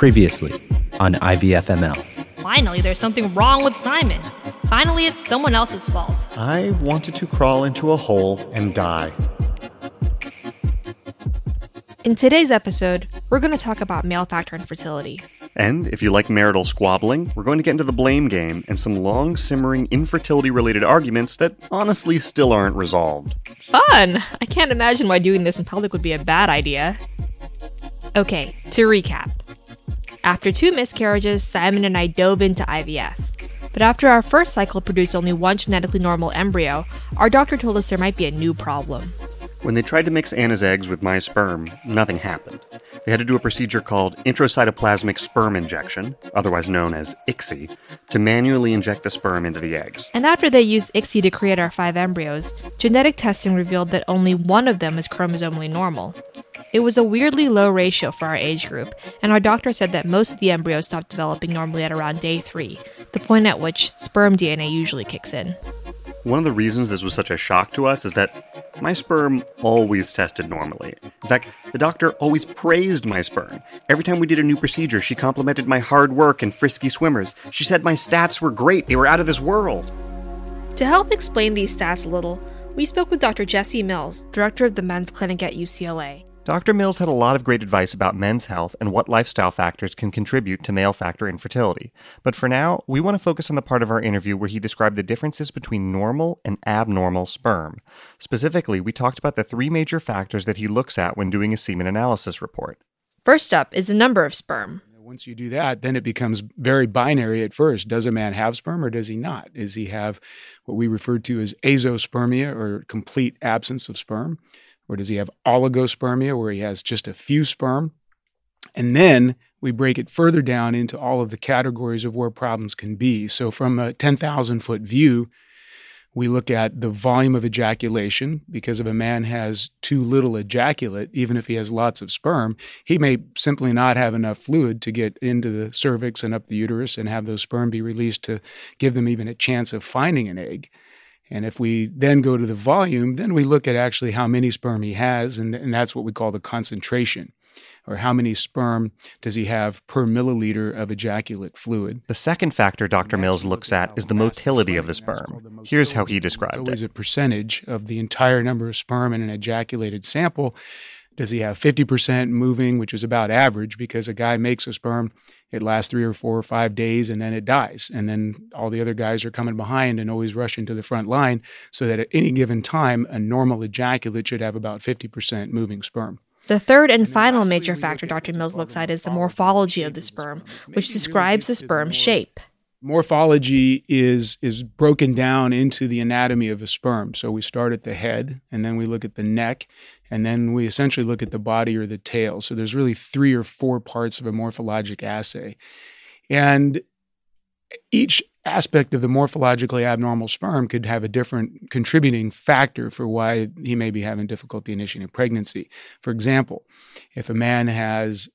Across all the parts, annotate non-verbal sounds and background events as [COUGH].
Previously on IVFML. Finally, there's something wrong with Simon. Finally, it's someone else's fault. I wanted to crawl into a hole and die. In today's episode, we're going to talk about male factor infertility. And if you like marital squabbling, we're going to get into the blame game and some long simmering infertility related arguments that honestly still aren't resolved. Fun! I can't imagine why doing this in public would be a bad idea. Okay, to recap. After two miscarriages, Simon and I dove into IVF. But after our first cycle produced only one genetically normal embryo, our doctor told us there might be a new problem. When they tried to mix Anna's eggs with my sperm, nothing happened. They had to do a procedure called intracytoplasmic sperm injection, otherwise known as ICSI, to manually inject the sperm into the eggs. And after they used ICSI to create our five embryos, genetic testing revealed that only one of them is chromosomally normal. It was a weirdly low ratio for our age group, and our doctor said that most of the embryos stopped developing normally at around day three, the point at which sperm DNA usually kicks in. One of the reasons this was such a shock to us is that my sperm always tested normally. In fact, the doctor always praised my sperm. Every time we did a new procedure, she complimented my hard work and frisky swimmers. She said my stats were great, they were out of this world. To help explain these stats a little, we spoke with Dr. Jesse Mills, director of the men's clinic at UCLA. Dr. Mills had a lot of great advice about men's health and what lifestyle factors can contribute to male factor infertility. But for now, we want to focus on the part of our interview where he described the differences between normal and abnormal sperm. Specifically, we talked about the three major factors that he looks at when doing a semen analysis report. First up is the number of sperm. Once you do that, then it becomes very binary at first. Does a man have sperm or does he not? Does he have what we refer to as azospermia or complete absence of sperm? Or does he have oligospermia where he has just a few sperm? And then we break it further down into all of the categories of where problems can be. So, from a 10,000 foot view, we look at the volume of ejaculation because if a man has too little ejaculate, even if he has lots of sperm, he may simply not have enough fluid to get into the cervix and up the uterus and have those sperm be released to give them even a chance of finding an egg. And if we then go to the volume, then we look at actually how many sperm he has, and, and that's what we call the concentration or how many sperm does he have per milliliter of ejaculate fluid. The second factor Dr. Mills looks at is the motility of the sperm. Here's how he described It's always it. a percentage of the entire number of sperm in an ejaculated sample. Does he have 50% moving, which is about average because a guy makes a sperm, it lasts three or four or five days and then it dies. And then all the other guys are coming behind and always rushing to the front line so that at any given time, a normal ejaculate should have about 50% moving sperm. The third and final major factor Dr. Mills looks at is the morphology of the sperm, which describes the sperm shape. Morphology is is broken down into the anatomy of a sperm. So we start at the head, and then we look at the neck, and then we essentially look at the body or the tail. So there's really three or four parts of a morphologic assay, and each aspect of the morphologically abnormal sperm could have a different contributing factor for why he may be having difficulty initiating pregnancy. For example, if a man has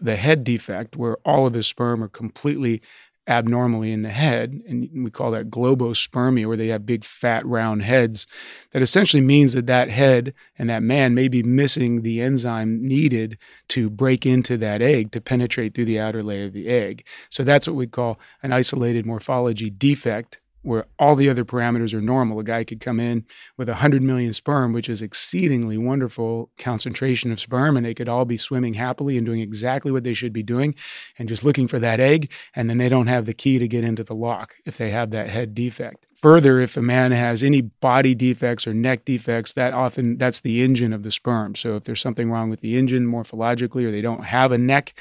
the head defect where all of his sperm are completely abnormally in the head, and we call that globospermia, where they have big, fat, round heads. That essentially means that that head and that man may be missing the enzyme needed to break into that egg to penetrate through the outer layer of the egg. So that's what we call an isolated morphology defect. Where all the other parameters are normal. A guy could come in with 100 million sperm, which is exceedingly wonderful concentration of sperm, and they could all be swimming happily and doing exactly what they should be doing and just looking for that egg. And then they don't have the key to get into the lock if they have that head defect. Further, if a man has any body defects or neck defects, that often that's the engine of the sperm. So if there's something wrong with the engine morphologically or they don't have a neck,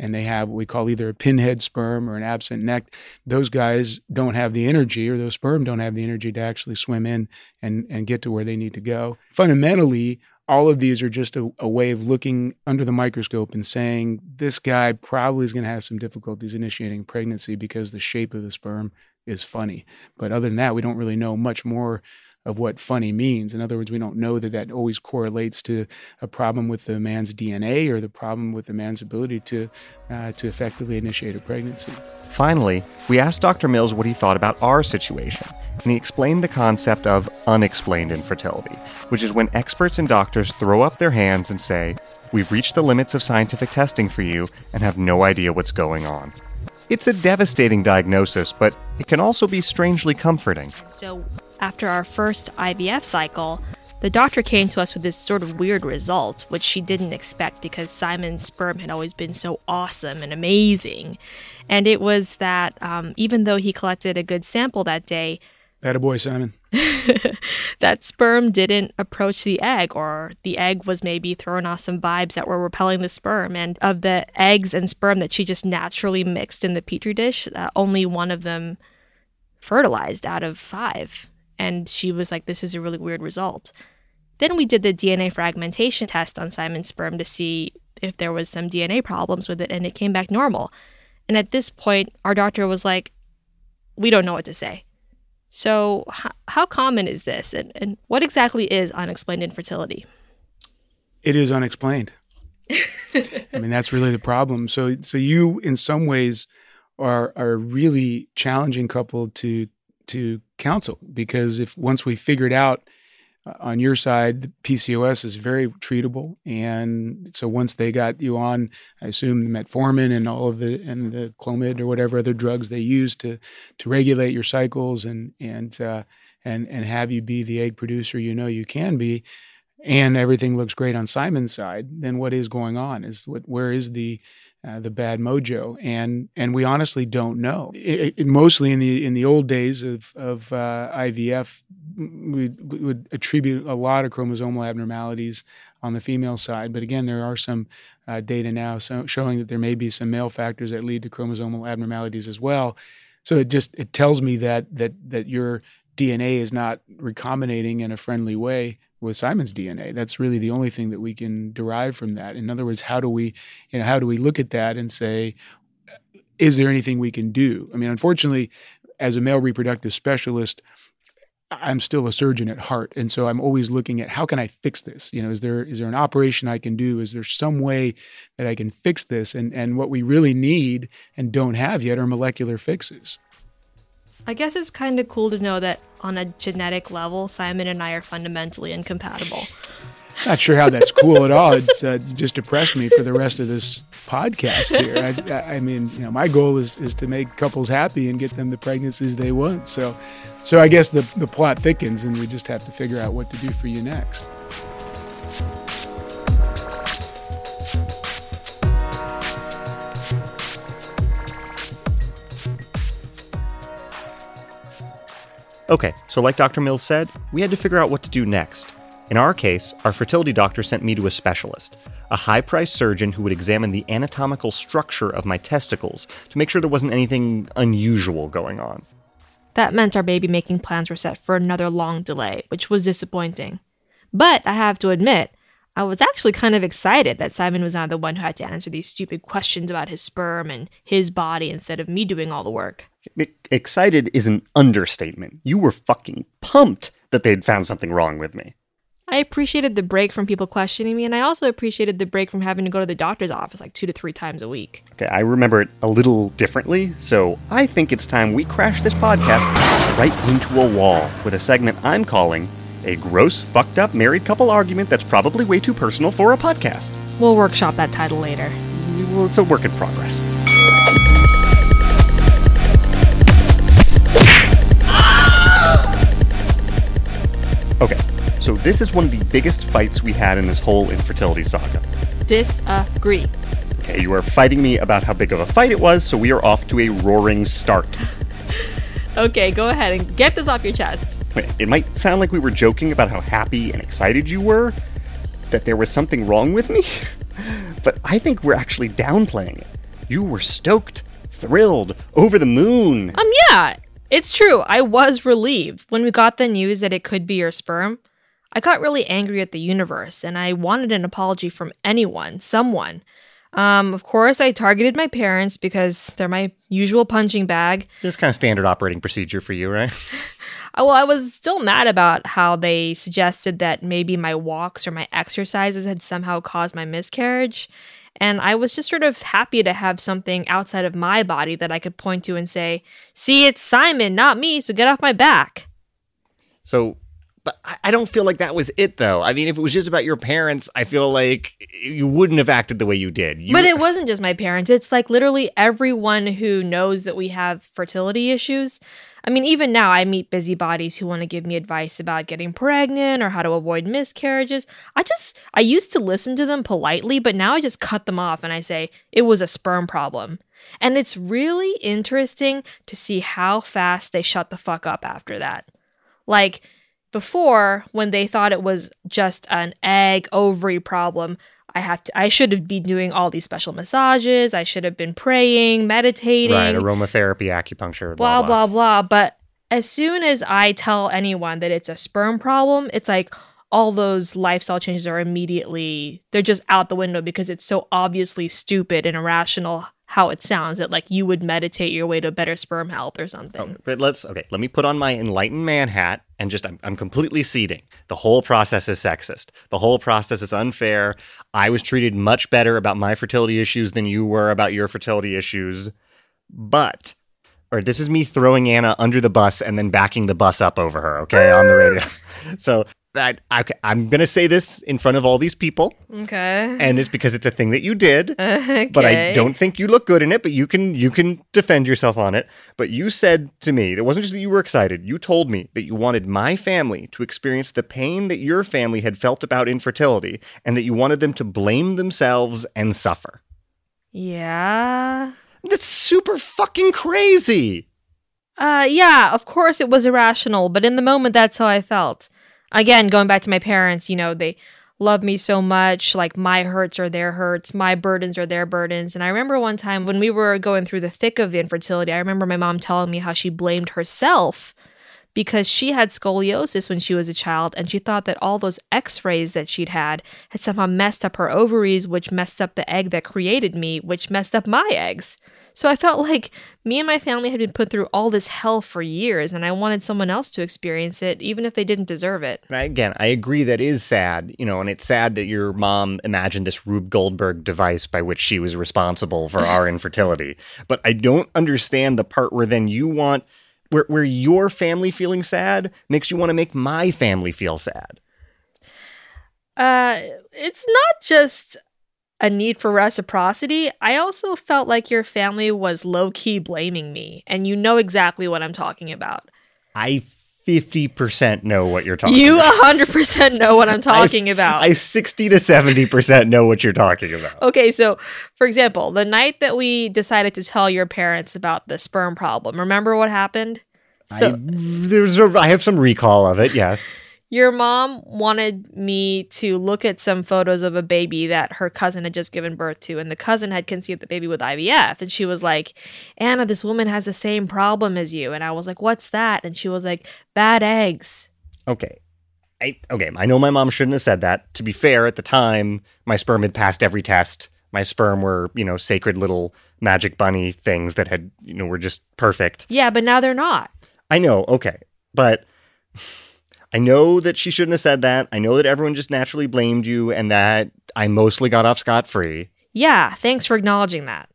and they have what we call either a pinhead sperm or an absent neck, those guys don't have the energy or those sperm don't have the energy to actually swim in and, and get to where they need to go. Fundamentally, all of these are just a, a, way of looking under the microscope and saying this guy probably is going to have some difficulties initiating pregnancy because the shape of the sperm is funny. But other than that, we don't really know much more of what funny means. In other words, we don't know that that always correlates to a problem with the man's DNA or the problem with the man's ability to uh, to effectively initiate a pregnancy. Finally, we asked Dr. Mills what he thought about our situation, and he explained the concept of unexplained infertility, which is when experts and doctors throw up their hands and say, "We've reached the limits of scientific testing for you and have no idea what's going on." It's a devastating diagnosis, but it can also be strangely comforting. So, after our first IVF cycle, the doctor came to us with this sort of weird result, which she didn't expect because Simon's sperm had always been so awesome and amazing. And it was that um, even though he collected a good sample that day, boy, Simon. [LAUGHS] that sperm didn't approach the egg, or the egg was maybe throwing off some vibes that were repelling the sperm. And of the eggs and sperm that she just naturally mixed in the petri dish, uh, only one of them fertilized out of five. And she was like, This is a really weird result. Then we did the DNA fragmentation test on Simon's sperm to see if there was some DNA problems with it, and it came back normal. And at this point, our doctor was like, We don't know what to say. So, h- how common is this, and, and what exactly is unexplained infertility? It is unexplained. [LAUGHS] I mean, that's really the problem. So, so you, in some ways, are are a really challenging couple to to counsel because if once we figured out uh, on your side, the PCOS is very treatable, and so once they got you on, I assume metformin and all of the and the Clomid or whatever other drugs they use to to regulate your cycles and and uh, and and have you be the egg producer you know you can be, and everything looks great on Simon's side. Then what is going on? Is what where is the uh, the bad mojo, and and we honestly don't know. It, it, mostly in the in the old days of of uh, IVF, we, we, would attribute a lot of chromosomal abnormalities on the female side, but again, there are some uh, data now so showing that there may be some male factors that lead to chromosomal abnormalities as well. So it just it tells me that that that your DNA is not recombinating in a friendly way with Simon's DNA. That's really the only thing that we can derive from that. In other words, how do we, you know, how do we look at that and say, uh, is there anything we can do? I mean, unfortunately, as a male reproductive specialist, I'm still a surgeon at heart, and so I'm always looking at how can I fix this. You know, is there is there an operation I can do? Is there some way that I can fix this? And and what we really need and don't have yet are molecular fixes. I guess it's kind of cool to know that on a genetic level, Simon and I are fundamentally incompatible. Not sure how that's cool at all. It's uh, just depressed me for the rest of this podcast here. I, I, mean, you know, my goal is, is to make couples happy and get them the pregnancies they want. So, so I guess the, the plot thickens, and we just have to figure out what to do for you next. Okay, so like Dr. Mills said, we had to figure out what to do next. In our case, our fertility doctor sent me to a specialist, a high priced surgeon who would examine the anatomical structure of my testicles to make sure there wasn't anything unusual going on. That meant our baby making plans were set for another long delay, which was disappointing. But I have to admit, I was actually kind of excited that Simon was not the one who had to answer these stupid questions about his sperm and his body instead of me doing all the work. Excited is an understatement. You were fucking pumped that they'd found something wrong with me. I appreciated the break from people questioning me, and I also appreciated the break from having to go to the doctor's office like two to three times a week. Okay, I remember it a little differently, so I think it's time we crash this podcast right into a wall with a segment I'm calling a gross, fucked up married couple argument that's probably way too personal for a podcast. We'll workshop that title later. Well, it's a work in progress. Okay, so this is one of the biggest fights we had in this whole infertility saga. Disagree. Okay, you are fighting me about how big of a fight it was, so we are off to a roaring start. [LAUGHS] okay, go ahead and get this off your chest. It might sound like we were joking about how happy and excited you were, that there was something wrong with me, [LAUGHS] but I think we're actually downplaying it. You were stoked, thrilled, over the moon. Um, yeah, it's true. I was relieved when we got the news that it could be your sperm. I got really angry at the universe and I wanted an apology from anyone, someone. Um, of course, I targeted my parents because they're my usual punching bag. This kind of standard operating procedure for you, right? [LAUGHS] Uh, Well, I was still mad about how they suggested that maybe my walks or my exercises had somehow caused my miscarriage. And I was just sort of happy to have something outside of my body that I could point to and say, see, it's Simon, not me, so get off my back. So, but I- don't feel like that was it, though. I mean, if it was just about your parents, I feel like you wouldn't have acted the way you did. You, But it wasn't just my parents. It's like literally everyone who knows that we have fertility issues. I mean, even now, I meet busybodies who want to give me advice about getting pregnant or how to avoid miscarriages. I just, I used to listen to them politely, but now I just cut them off and I say, it was a sperm problem. And it's really interesting to see how fast they shut the fuck up after that. Like, before, when they thought it was just an egg ovary problem, I have to I should have been doing all these special massages. I should have been praying, meditating, right, aromatherapy, acupuncture, blah blah blah. But as soon as I tell anyone that it's a sperm problem, it's like all those lifestyle changes are immediately they're just out the window because it's so obviously stupid and irrational how it sounds that like you would meditate your way to better sperm health or something. Oh, but let's okay. Let me put on my enlightened man hat and just I'm, I'm completely ceding. The whole process is sexist. The whole process is unfair. I was treated much better about my fertility issues than you were about your fertility issues. But or this is me throwing Anna under the bus and then backing the bus up over her. Okay, on the radio. [LAUGHS] So that I, I'm gonna say this in front of all these people, Okay. and it's because it's a thing that you did okay. [LAUGHS] but I don't think you look good in it. But you can you can defend yourself on it. But you said to me, it wasn't just that you were excited. You told me that you wanted my family to experience the pain that your family had felt about infertility, and that you wanted them to blame themselves and suffer. Yeah. That's super fucking crazy. Uh, yeah, of course it was irrational, but in the moment, that's how I felt. Again, going back to my parents, you know, they love me so much. Like, my hurts are their hurts, my burdens are their burdens. And I remember one time when we were going through the thick of the infertility, I remember my mom telling me how she blamed herself because she had scoliosis when she was a child and she thought that all those x-rays that she'd had had somehow messed up her ovaries which messed up the egg that created me which messed up my eggs so i felt like me and my family had been put through all this hell for years and i wanted someone else to experience it even if they didn't deserve it Again, I agree that is sad, you know, and it's sad that your mom imagined this Rube Goldberg device by which she was responsible for our [LAUGHS] infertility. But I don't understand the part where then you want where where your family feeling sad makes you want to make my family feel sad. uh it's not just a need for reciprocity i also felt like your family was low-key blaming me and you know exactly what i'm talking about I 50% know what you're talking about. You about. 100% know what I'm [LAUGHS] talking about. I 60 to 70% know what you're talking about. okay, so for example, the night that we decided to tell your parents about the sperm problem, remember what happened? So I, there's a, I have some recall of it, yes. Your mom wanted me to look at some photos of a baby that her cousin had just given birth to, and the cousin had conceived the baby with IVF. And she was like, Anna, this woman has the same problem as you. And I was like, What's that? And she was like, Bad eggs. Okay. I okay, I know my mom shouldn't have said that. To be fair, at the time, my sperm had passed every test. My sperm were, you know, sacred little magic bunny things that had, you know, were just perfect. Yeah, but now they're not. I know, okay. But I know that she shouldn't have said that. I know that everyone just naturally blamed you and that I mostly got off scot free. Yeah, thanks for acknowledging that.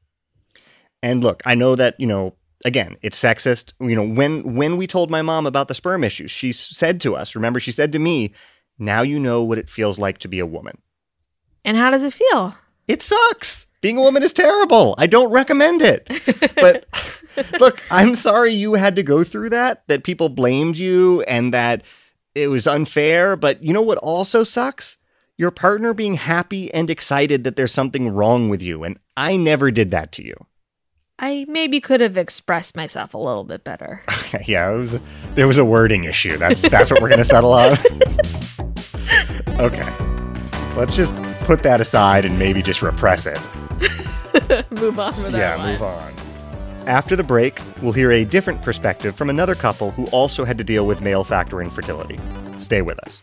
And look, I know that, you know, again, it's sexist. You know, when when we told my mom about the sperm issues, she said to us, remember she said to me, "Now you know what it feels like to be a woman." And how does it feel? It sucks. Being a woman is terrible. I don't recommend it. [LAUGHS] But look, I'm sorry you had to go through that, that people blamed you and that it was unfair. But you know what also sucks? Your partner being happy and excited that there's something wrong with you. And I never did that to you. I maybe could have expressed myself a little bit better. [LAUGHS] yeah, it was there was a wording issue. That's that's what we're gonna settle on. okay. Let's just put that aside and maybe just repress it. [LAUGHS] move on with that. yeah, move on. After the break, we'll hear a different perspective from another couple who also had to deal with male factor infertility. Stay with us.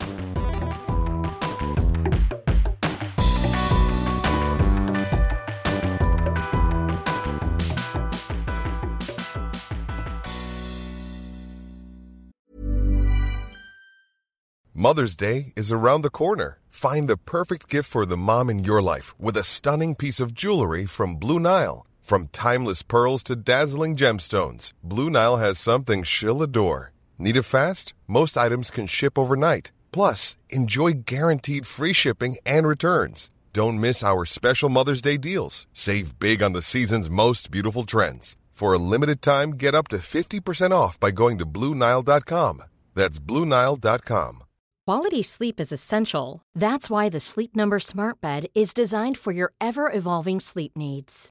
Mother's Day is around the corner. Find the perfect gift for the mom in your life with a stunning piece of jewelry from Blue Nile. From timeless pearls to dazzling gemstones, Blue Nile has something she'll adore. Need it fast? Most items can ship overnight. Plus, enjoy guaranteed free shipping and returns. Don't miss our special Mother's Day deals. Save big on the season's most beautiful trends. For a limited time, get up to 50% off by going to Blue Nile.com. That's Blue Nile.com. Quality sleep is essential. That's why the Sleep Number Smart Bed is designed for your ever evolving sleep needs.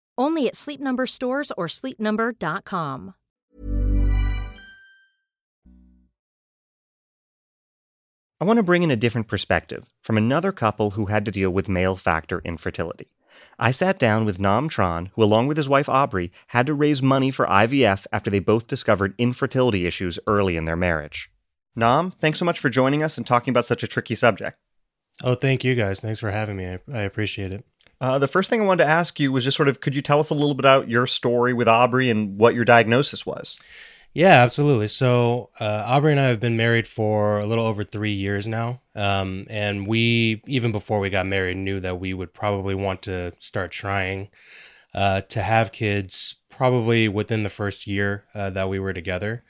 Only at Sleep Number stores or sleepnumber.com. I want to bring in a different perspective from another couple who had to deal with male factor infertility. I sat down with Nam Tran, who, along with his wife Aubrey, had to raise money for IVF after they both discovered infertility issues early in their marriage. Nam, thanks so much for joining us and talking about such a tricky subject. Oh, thank you guys. Thanks for having me. I, I appreciate it. Uh, the first thing I wanted to ask you was just sort of could you tell us a little bit about your story with Aubrey and what your diagnosis was? Yeah, absolutely. So uh, Aubrey and I have been married for a little over three years now, um, and we even before we got married knew that we would probably want to start trying uh, to have kids probably within the first year uh, that we were together.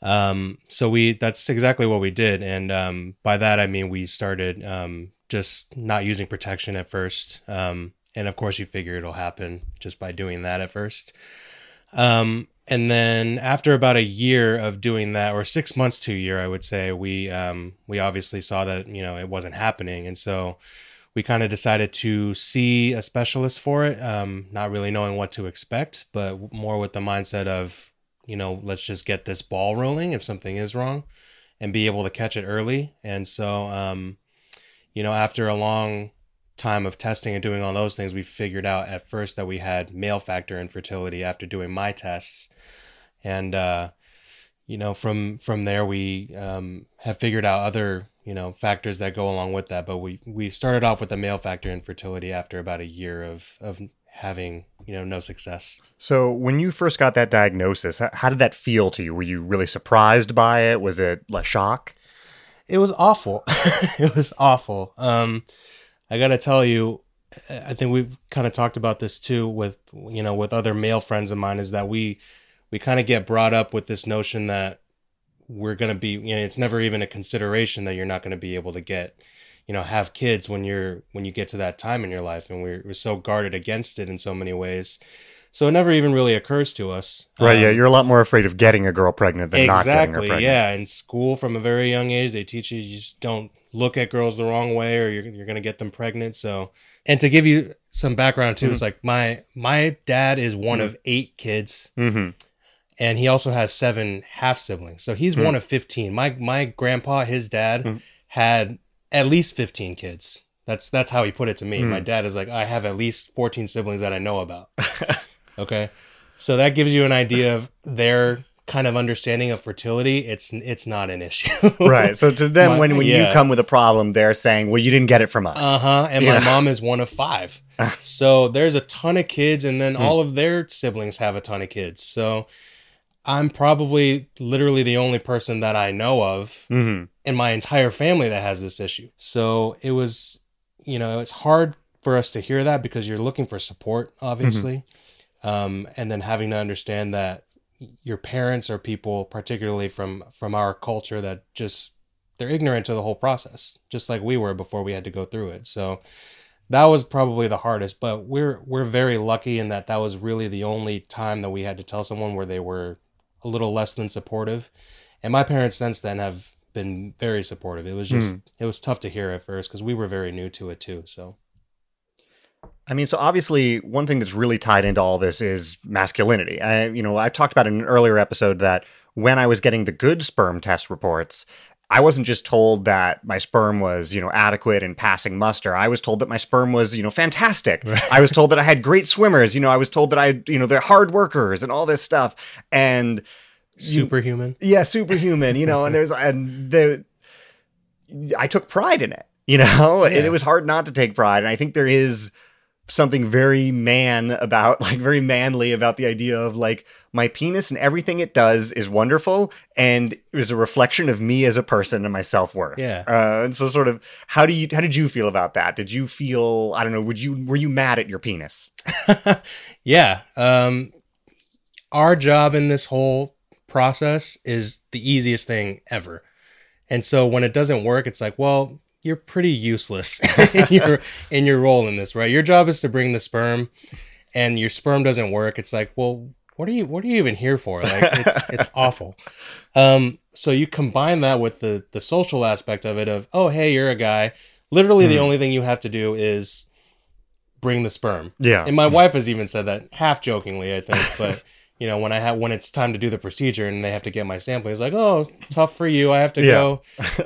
Um, so we that's exactly what we did, and um, by that I mean we started um, just not using protection at first, um, and of course you figure it'll happen just by doing that at first. Um, and then after about a year of doing that, or six months to a year, I would say, we um, we obviously saw that you know it wasn't happening, and so we kind of decided to see a specialist for it, um, not really knowing what to expect, but more with the mindset of you know let's just get this ball rolling if something is wrong, and be able to catch it early. And so, um, you know, after a long time of testing and doing all those things, we figured out at first that we had male factor infertility after doing my tests. And uh, you know from from there we um, have figured out other you know factors that go along with that. But we we started off with the male factor infertility after about a year of of having you know no success. So when you first got that diagnosis how did that feel to you? Were you really surprised by it? Was it a shock it was awful. [LAUGHS] It was awful. Um i gotta tell you i think we've kind of talked about this too with you know with other male friends of mine is that we we kind of get brought up with this notion that we're to be you know it's never even a consideration that you're not to be able to get you know have kids when you're when you get to that time in your life. And we're, we're so guarded against it in so many ways so it never even really occurs to us right um, yeah you're a lot more afraid of getting a girl pregnant than exactly, not getting her pregnant yeah in school from a very young age they teach you you just don't look at girls the wrong way or you're, you're going to get them pregnant so and to give you some background too mm-hmm. it's like my my dad is one mm-hmm. of eight kids mm-hmm and he also has seven half siblings. So he's mm. one of 15. My my grandpa, his dad, mm. had at least 15 kids. That's that's how he put it to me. Mm. My dad is like, I have at least 14 siblings that I know about. [LAUGHS] okay. So that gives you an idea of their kind of understanding of fertility. It's it's not an issue. [LAUGHS] right. So to them, my, when, when yeah. you come with a problem, they're saying, Well, you didn't get it from us. Uh-huh. And yeah. my mom is one of five. [LAUGHS] so there's a ton of kids, and then mm. all of their siblings have a ton of kids. So I'm probably literally the only person that I know of mm-hmm. in my entire family that has this issue. So it was, you know, it's hard for us to hear that because you're looking for support, obviously. Mm-hmm. Um, and then having to understand that your parents are people, particularly from from our culture, that just they're ignorant to the whole process, just like we were before we had to go through it. So that was probably the hardest. But we're we're very lucky in that that was really the only time that we had to tell someone where they were a little less than supportive. And my parents since then have been very supportive. It was just mm. it was tough to hear at first because we were very new to it too. So I mean, so obviously, one thing that's really tied into all this is masculinity. I, you know, I talked about in an earlier episode that when I was getting the good sperm test reports, I wasn't just told that my sperm was, you know, adequate and passing muster. I was told that my sperm was, you know, fantastic. I was told that I had great swimmers. You know, I was told that I, you know, they're hard workers and all this stuff. And you- Superhuman. yeah, superhuman, you know, and there's and the I took pride in it, you know, [LAUGHS] and it was hard not to take pride. And I think there is something very man about [LAUGHS] like very manly about the idea of like my penis and everything it does is wonderful and is a reflection of me as a person and my self-worth. Yeah. Uh, and so sort of how do you how did you feel about that? Did you feel I don't know, would you were you mad at your penis? [LAUGHS] yeah. Um, our job in this whole process is the easiest thing ever. And so when it doesn't work, it's like, well, you're pretty useless [LAUGHS] in your in your role in this, right? Your job is to bring the sperm, and your sperm doesn't work. It's like, well, what are you what are you even here for? Like, it's [LAUGHS] it's awful. Um, so you combine that with the the social aspect of it of, oh, hey, you're a guy. Literally, the only thing you have to do is bring the sperm. Yeah. And my wife has even said that half jokingly, I think. But [LAUGHS] you know, when I have when it's time to do the procedure and they have to get my sample, it's like, oh, tough for you. I have to Yeah. go,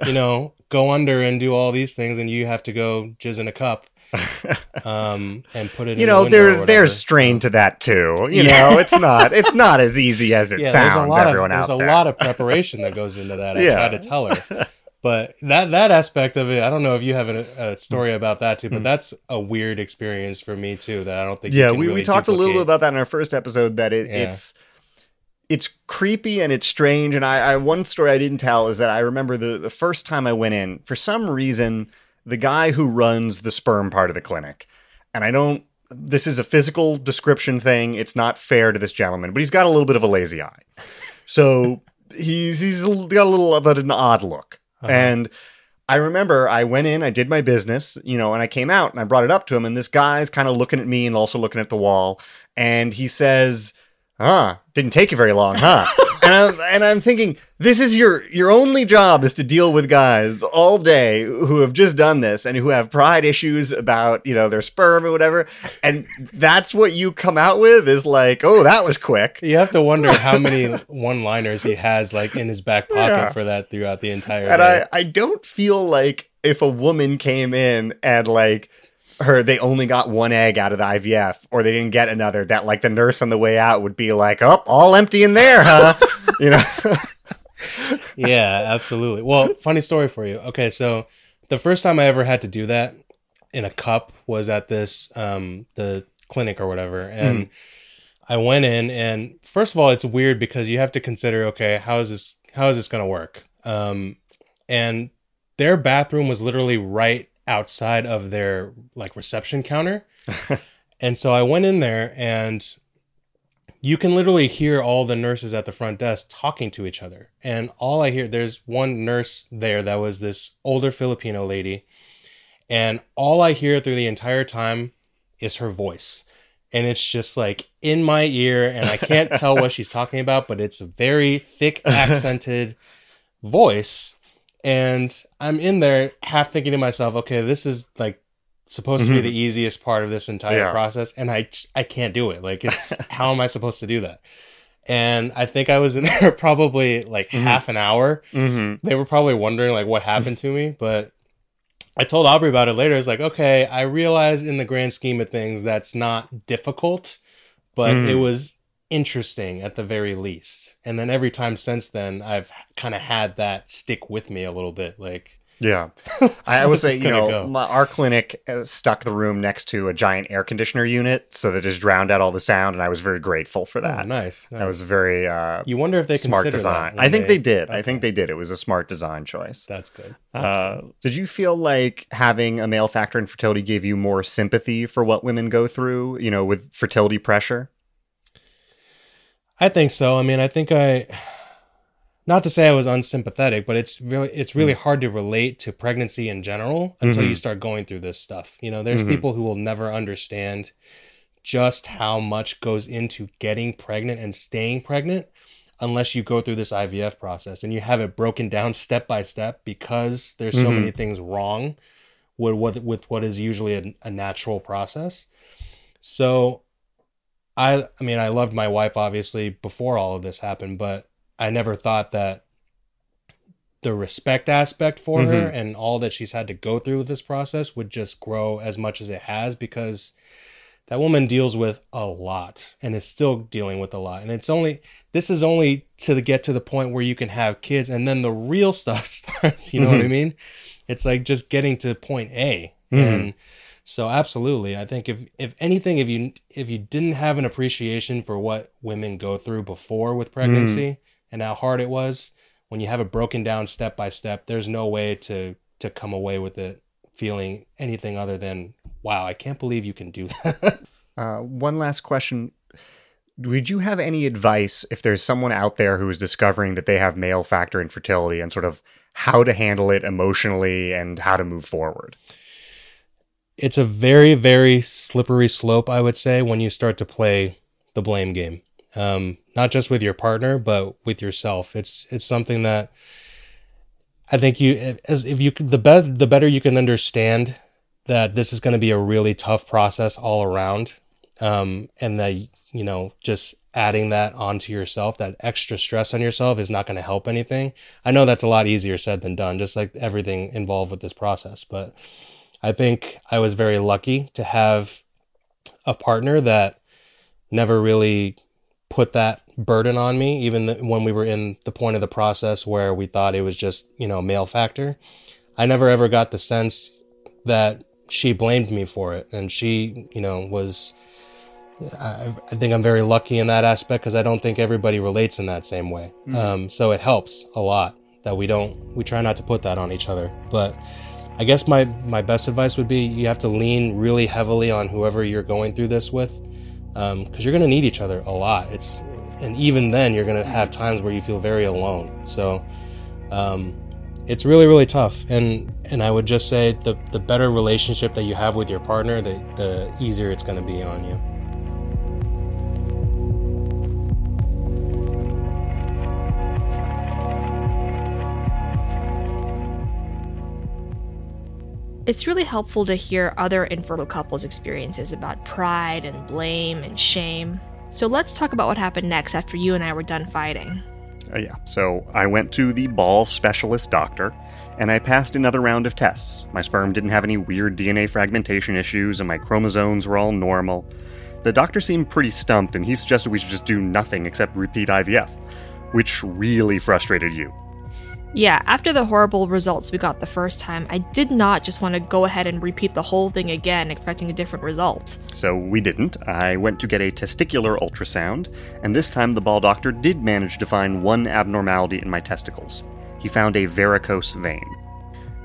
you [LAUGHS] know, go under and do all these things, and you have to go jizz in a cup, [LAUGHS] um, and put it. you in know, the window or there there's strain to that too. You Yeah. know, it's [LAUGHS] not it's not as easy as it yeah, sounds. there's a lot everyone of out there's a there. lot of preparation that goes into that. I try to tell her, but that that aspect of it, I don't know if you have an, a story mm. about that too, but mm. that's a weird experience for me too. That I don't think. you yeah, we, we really talked a little bit about that in our first episode. That it, Yeah. it's it's creepy and it's strange. And I, I one story I didn't tell is that I remember the the first time I went in for some reason the guy who runs the sperm part of the clinic, and I don't. This is a physical description thing. It's not fair to this gentleman, but he's got a little bit of a lazy eye. So he's he's got a little of an odd look. Uh-huh. And I remember I went in, I did my business, you know, and I came out and I brought it up to him, and this guy's kind of looking at me and also looking at the wall, and he says, "Huh, didn't take you very long, huh?" [LAUGHS] and I'm and I'm thinking, this is your your only job is to deal with guys all day who have just done this and who have pride issues about you know their sperm or whatever, and that's what you come out with is like, oh, that was quick. You have to wonder how many one-liners he has like in his back pocket Yeah. for that throughout the entire and day. I, I don't feel like if a woman came in and like her they only got one egg out of the IVF or they didn't get another that like the nurse on the way out would be like oh all empty in there huh [LAUGHS] you know [LAUGHS] yeah, absolutely. Well, funny story for you. Okay, so the first time I ever had to do that in a cup was at this um the clinic or whatever and I went in and first of all it's weird because you have to consider okay, how is this how is this going to work? Um and their bathroom was literally right outside of their like reception counter. [LAUGHS] and so I went in there and you can literally hear all the nurses at the front desk talking to each other. And all I hear, there's one nurse there that was this older Filipino lady. And all I hear through the entire time is her voice. And it's just like in my ear, and I can't [LAUGHS] tell what she's talking about, but it's a very thick, accented voice. And I'm in there half thinking to myself, okay, this is like supposed to be Mhm. the easiest part of this entire Yeah. process and I I can't do it. Like it's [LAUGHS] how am I supposed to do that? And I think I was in [LAUGHS] there probably like Mhm. half an hour. mm-hmm. They were probably wondering like what happened to me, but I told Aubrey about it later. It's like, okay, I realize in the grand scheme of things that's not difficult, but it was interesting at the very least. And then every time since then, I've kind of had that stick with me a little bit. Like, yeah [LAUGHS] I, I would say you know my, our clinic uh, stuck the room next to a giant air conditioner unit so that just drowned out all the sound and I was very grateful for oh, that nice. that was very uh, You wonder if they smart design I think they did I think they did it was a smart design choice That's good. That's Uh, good. did you feel like having a male factor infertility gave you more sympathy for what women go through, you know, with fertility pressure? I think so. I mean, I think I, not to say I was unsympathetic, but it's really it's really hard to relate to pregnancy in general until Mhm. you start going through this stuff. You know, there's Mhm. people who will never understand just how much goes into getting pregnant and staying pregnant unless you go through this IVF process and you have it broken down step by step because there's so many things wrong with what with what is usually a, a natural process. So I I mean I loved my wife obviously before all of this happened, but I never thought that the respect aspect for her mm-hmm. and all that she's had to go through with this process would just grow as much as it has because that woman deals with a lot and is still dealing with a lot. And it's only this is only to get to the point where you can have kids and then the real [LAUGHS] stuff starts you know what i mm-hmm. mean? It's like just getting to point a mm-hmm. and so absolutely i think if if anything if you if you didn't have an appreciation for what women go through before with pregnancy and how hard it was when you have it broken down step by step there's no way to to come away with it feeling anything other than wow i can't believe you can do that [LAUGHS] Uh, one last question. Would you have any advice if there's someone out there who is discovering that they have male factor infertility and sort of how to handle it emotionally and how to move forward? It's a very very slippery slope i would say when you start to play the blame game. Um, not just with your partner but with yourself. It's it's something that i think you as if you the better the better you can understand that this is going to be a really tough process all around um, and that you know just adding that onto yourself that extra stress on yourself is not going to help anything. I know that's a lot easier said than done just like everything involved with this process but I think I was very lucky to have a partner that never really put that burden on me, even when we were in the point of the process where we thought it was just, you know, male factor. I never ever got the sense that she blamed me for it. And she, you know, was, I, I think I'm very lucky in that aspect because I don't think everybody relates in that same way. Um, so it helps a lot that we don't, we try not to put that on each other. But, I guess my my best advice would be you have to lean really heavily on whoever you're going through this with, because you're going to need each other a lot. It's and even then you're going to have times where you feel very alone. So um, it's really really tough. And and I would just say the the better relationship that you have with your partner, the the easier it's going to be on you. It's really helpful to hear other infertile couples' experiences about pride and blame and shame. So let's talk about what happened next after you and I were done fighting. Uh, yeah, so I went to the ball specialist doctor, and I passed another round of tests. My sperm didn't have any weird DNA fragmentation issues, and my chromosomes were all normal. The doctor seemed pretty stumped, and he suggested we should just do nothing except repeat IVF, which really frustrated you. Yeah, after the horrible results we got the first time, I did not just want to go ahead and repeat the whole thing again, expecting a different result. So we didn't. I went to get a testicular ultrasound, and this time the ball doctor did manage to find one abnormality in my testicles. He found a varicose vein.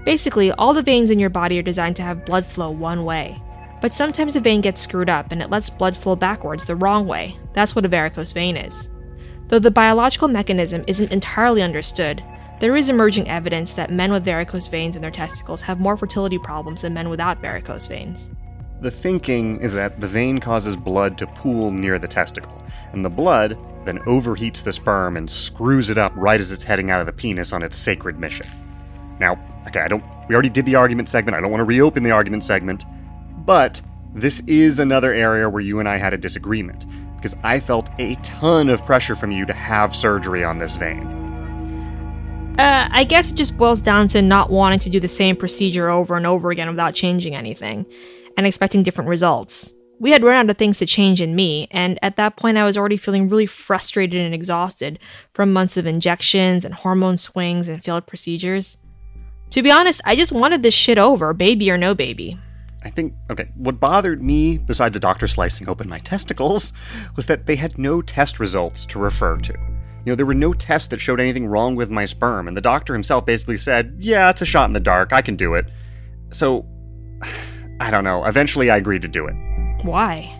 Basically, all the veins in your body are designed to have blood flow one way. But sometimes a vein gets screwed up and it lets blood flow backwards the wrong way. That's what a varicose vein is. Though the biological mechanism isn't entirely understood, there is emerging evidence that men with varicose veins in their testicles have more fertility problems than men without varicose veins. The thinking is that the vein causes blood to pool near the testicle, and the blood then overheats the sperm and screws it up right as it's heading out of the penis on its sacred mission. Now, okay, I don't we already did the argument segment. I don't want to reopen the argument segment, but this is another area where you and I had a disagreement because I felt a ton of pressure from you to have surgery on this vein. Uh, I guess it just boils down to not wanting to do the same procedure over and over again without changing anything, and expecting different results. We had run out of things to change in me, and at that point I was already feeling really frustrated and exhausted from months of injections and hormone swings and failed procedures. To be honest, I just wanted this shit over, baby or no baby. I think, okay, what bothered me, besides the doctor slicing open my testicles, was that they had no test results to refer to. You know, there were no tests that showed anything wrong with my sperm, and the doctor himself basically said, yeah, it's a shot in the dark, I can do it. So, [SIGHS] I don't know. Eventually, I agreed to do it. Why?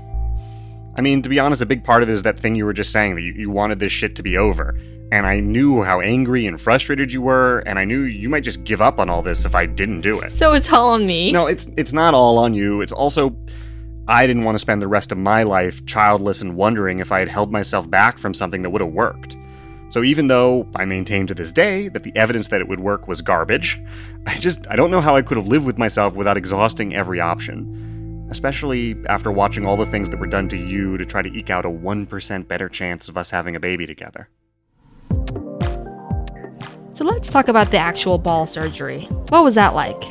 I mean, to be honest, a big part of it is that thing you were just saying that you, you wanted this shit to be over. And I knew how angry and frustrated you were, and I knew you might just give up on all this if I didn't do it. So it's all on me? No, it's it's not all on you. It's also I didn't want to spend the rest of my life childless and wondering if I had held myself back from something that would have worked. So even though I maintain to this day that the evidence that it would work was garbage, I just I don't know how I could have lived with myself without exhausting every option. Especially after watching all the things that were done to you to try to eke out a 1% better chance of us having a baby together. So let's talk about the actual ball surgery. What was that like?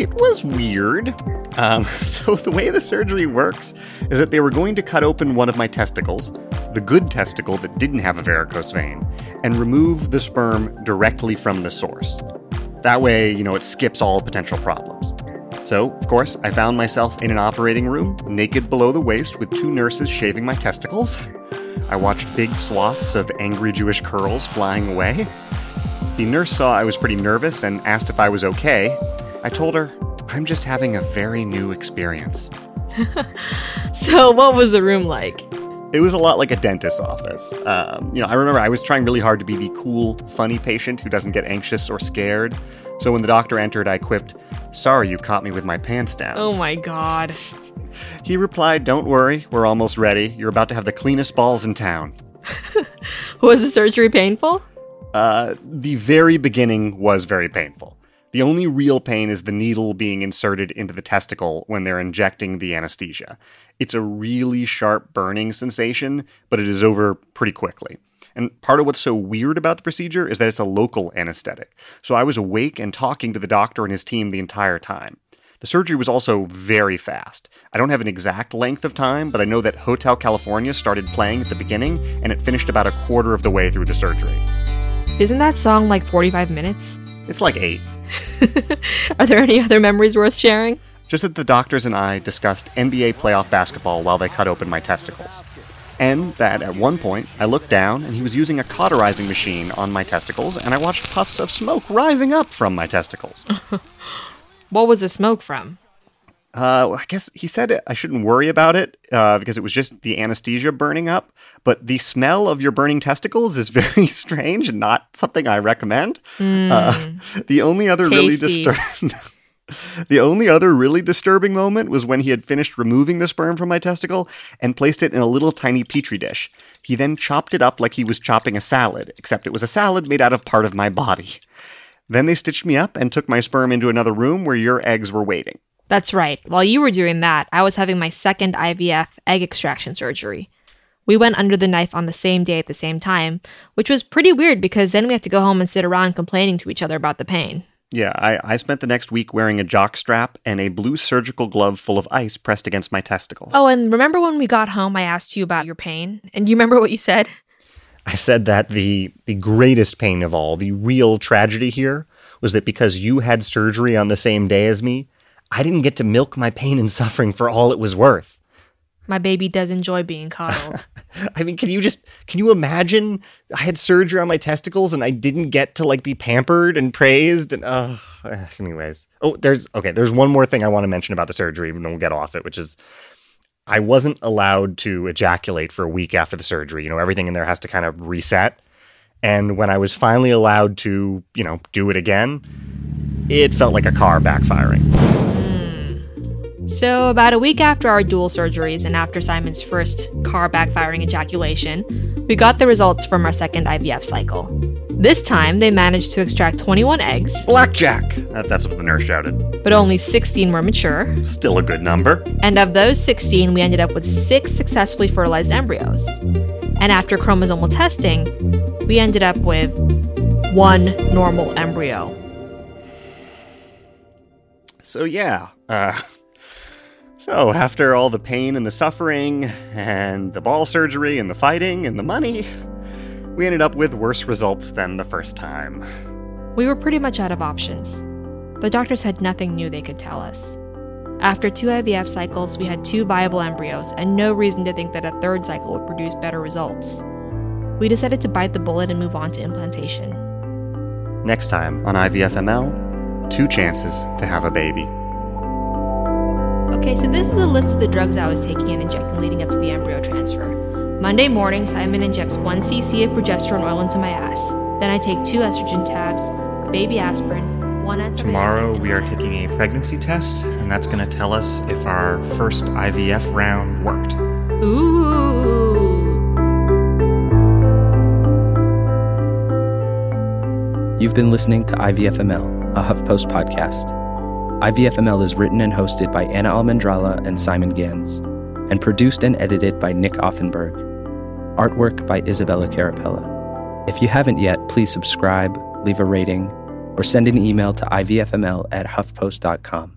It was weird. Um, [LAUGHS] so, the way the surgery works is that they were going to cut open one of my testicles, the good testicle that didn't have a varicose vein, and remove the sperm directly from the source. That way, you know, it skips all potential problems. So, of course, I found myself in an operating room, naked below the waist, with two nurses shaving my testicles. I watched big swaths of angry Jewish curls flying away. The nurse saw I was pretty nervous and asked if I was okay. I told her, I'm just having a very new experience. [LAUGHS] So, what was the room like? It was a lot like a dentist's office. Um, you know, I remember I was trying really hard to be the cool, funny patient who doesn't get anxious or scared. So when the doctor entered, I quipped, Sorry you caught me with my pants down. Oh my god. He replied, Don't worry, we're almost ready. You're about to have the cleanest balls in town. [LAUGHS] Was the surgery painful? Uh, the very beginning was very painful. The only real pain is the needle being inserted into the testicle when they're injecting the anesthesia. It's a really sharp burning sensation, but it is over pretty quickly. And part of what's so weird about the procedure is that it's a local anesthetic. So I was awake and talking to the doctor and his team the entire time. The surgery was also very fast. I don't have an exact length of time, but I know that Hotel California started playing at the beginning and it finished about a quarter of the way through the surgery. Isn't that song like 45 minutes? It's like eight. [LAUGHS] Are there any other memories worth sharing? Just that the doctors and I discussed NBA playoff basketball while they cut open my testicles. And that at one point, I looked down and he was using a cauterizing machine on my testicles, and I watched puffs of smoke rising up from my testicles. [LAUGHS] What was the smoke from? Uh, well, I guess he said I shouldn't worry about it uh, because it was just the anesthesia burning up. But the smell of your burning testicles is [LAUGHS] very strange and not something I recommend. Uh, the only other really disturbing. [LAUGHS] The only other really disturbing moment was when he had finished removing the sperm from my testicle and placed it in a little tiny petri dish. He then chopped it up like he was chopping a salad, except it was a salad made out of part of my body. Then they stitched me up and took my sperm into another room where your eggs were waiting. That's right. While you were doing that, I was having my second IVF egg extraction surgery. We went under the knife on the same day at the same time, which was pretty weird because then we had to go home and sit around complaining to each other about the pain. Yeah, I, I spent the next week wearing a jock strap and a blue surgical glove full of ice pressed against my testicles. Oh, and remember when we got home, I asked you about your pain? And you remember what you said? I said that the the greatest pain of all, the real tragedy here, was that because you had surgery on the same day as me, I didn't get to milk my pain and suffering for all it was worth. My baby does enjoy being coddled. [LAUGHS] I mean, can you just can you imagine I had surgery on my testicles and I didn't get to like be pampered and praised and uh anyways. Oh, there's okay, there's one more thing I want to mention about the surgery and we'll get off it, which is I wasn't allowed to ejaculate for a week after the surgery. You know, everything in there has to kind of reset. And when I was finally allowed to, you know, do it again, it felt like a car backfiring. So, about a week after our dual surgeries and after Simon's first car backfiring ejaculation, we got the results from our second IVF cycle. This time, they managed to extract 21 eggs, Blackjack! That- That's what the nurse shouted. but only 16 were mature. Still a good number. And of those 16, we ended up with six successfully fertilized embryos. And after chromosomal testing, we ended up with one normal embryo. So yeah, uh, so after all the pain and the suffering and the ball surgery and the fighting and the money, we ended up with worse results than the first time. We were pretty much out of options. The doctors had nothing new they could tell us. After two IVF cycles, we had two viable embryos and no reason to think that a third cycle would produce better results. We decided to bite the bullet and move on to implantation. Next time on IVFML, two chances to have a baby. Okay, so this is a list of the drugs I was taking and injecting leading up to the embryo transfer. Monday morning, Simon injects 1 cc of progesterone oil into my ass. Then I take two estrogen tabs, a baby aspirin, one antibiotic. Tomorrow we are taking a pregnancy test, and that's going to tell us if our first IVF round worked. Ooh. You've been listening to IVFML, a HuffPost podcast. IVFML is written and hosted by Anna Almendrala and Simon Gans, and produced and edited by Nick Offenberg. Artwork by Isabella Carapella. If you haven't yet, please subscribe, leave a rating, or send an email to ivfml at huffpost.com.